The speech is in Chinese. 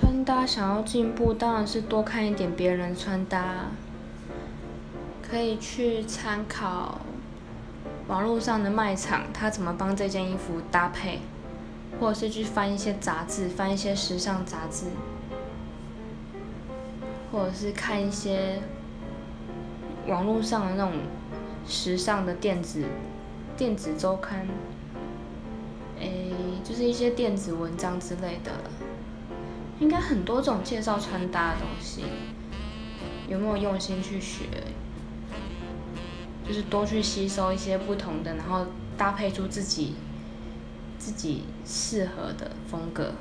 穿搭想要进步，当然是多看一点别人穿搭，可以去参考网络上的卖场，他怎么帮这件衣服搭配，或者是去翻一些杂志，翻一些时尚杂志，或者是看一些网络上的那种时尚的电子电子周刊，诶，就是一些电子文章之类的。应该很多种介绍穿搭的东西，有没有用心去学？就是多去吸收一些不同的，然后搭配出自己自己适合的风格。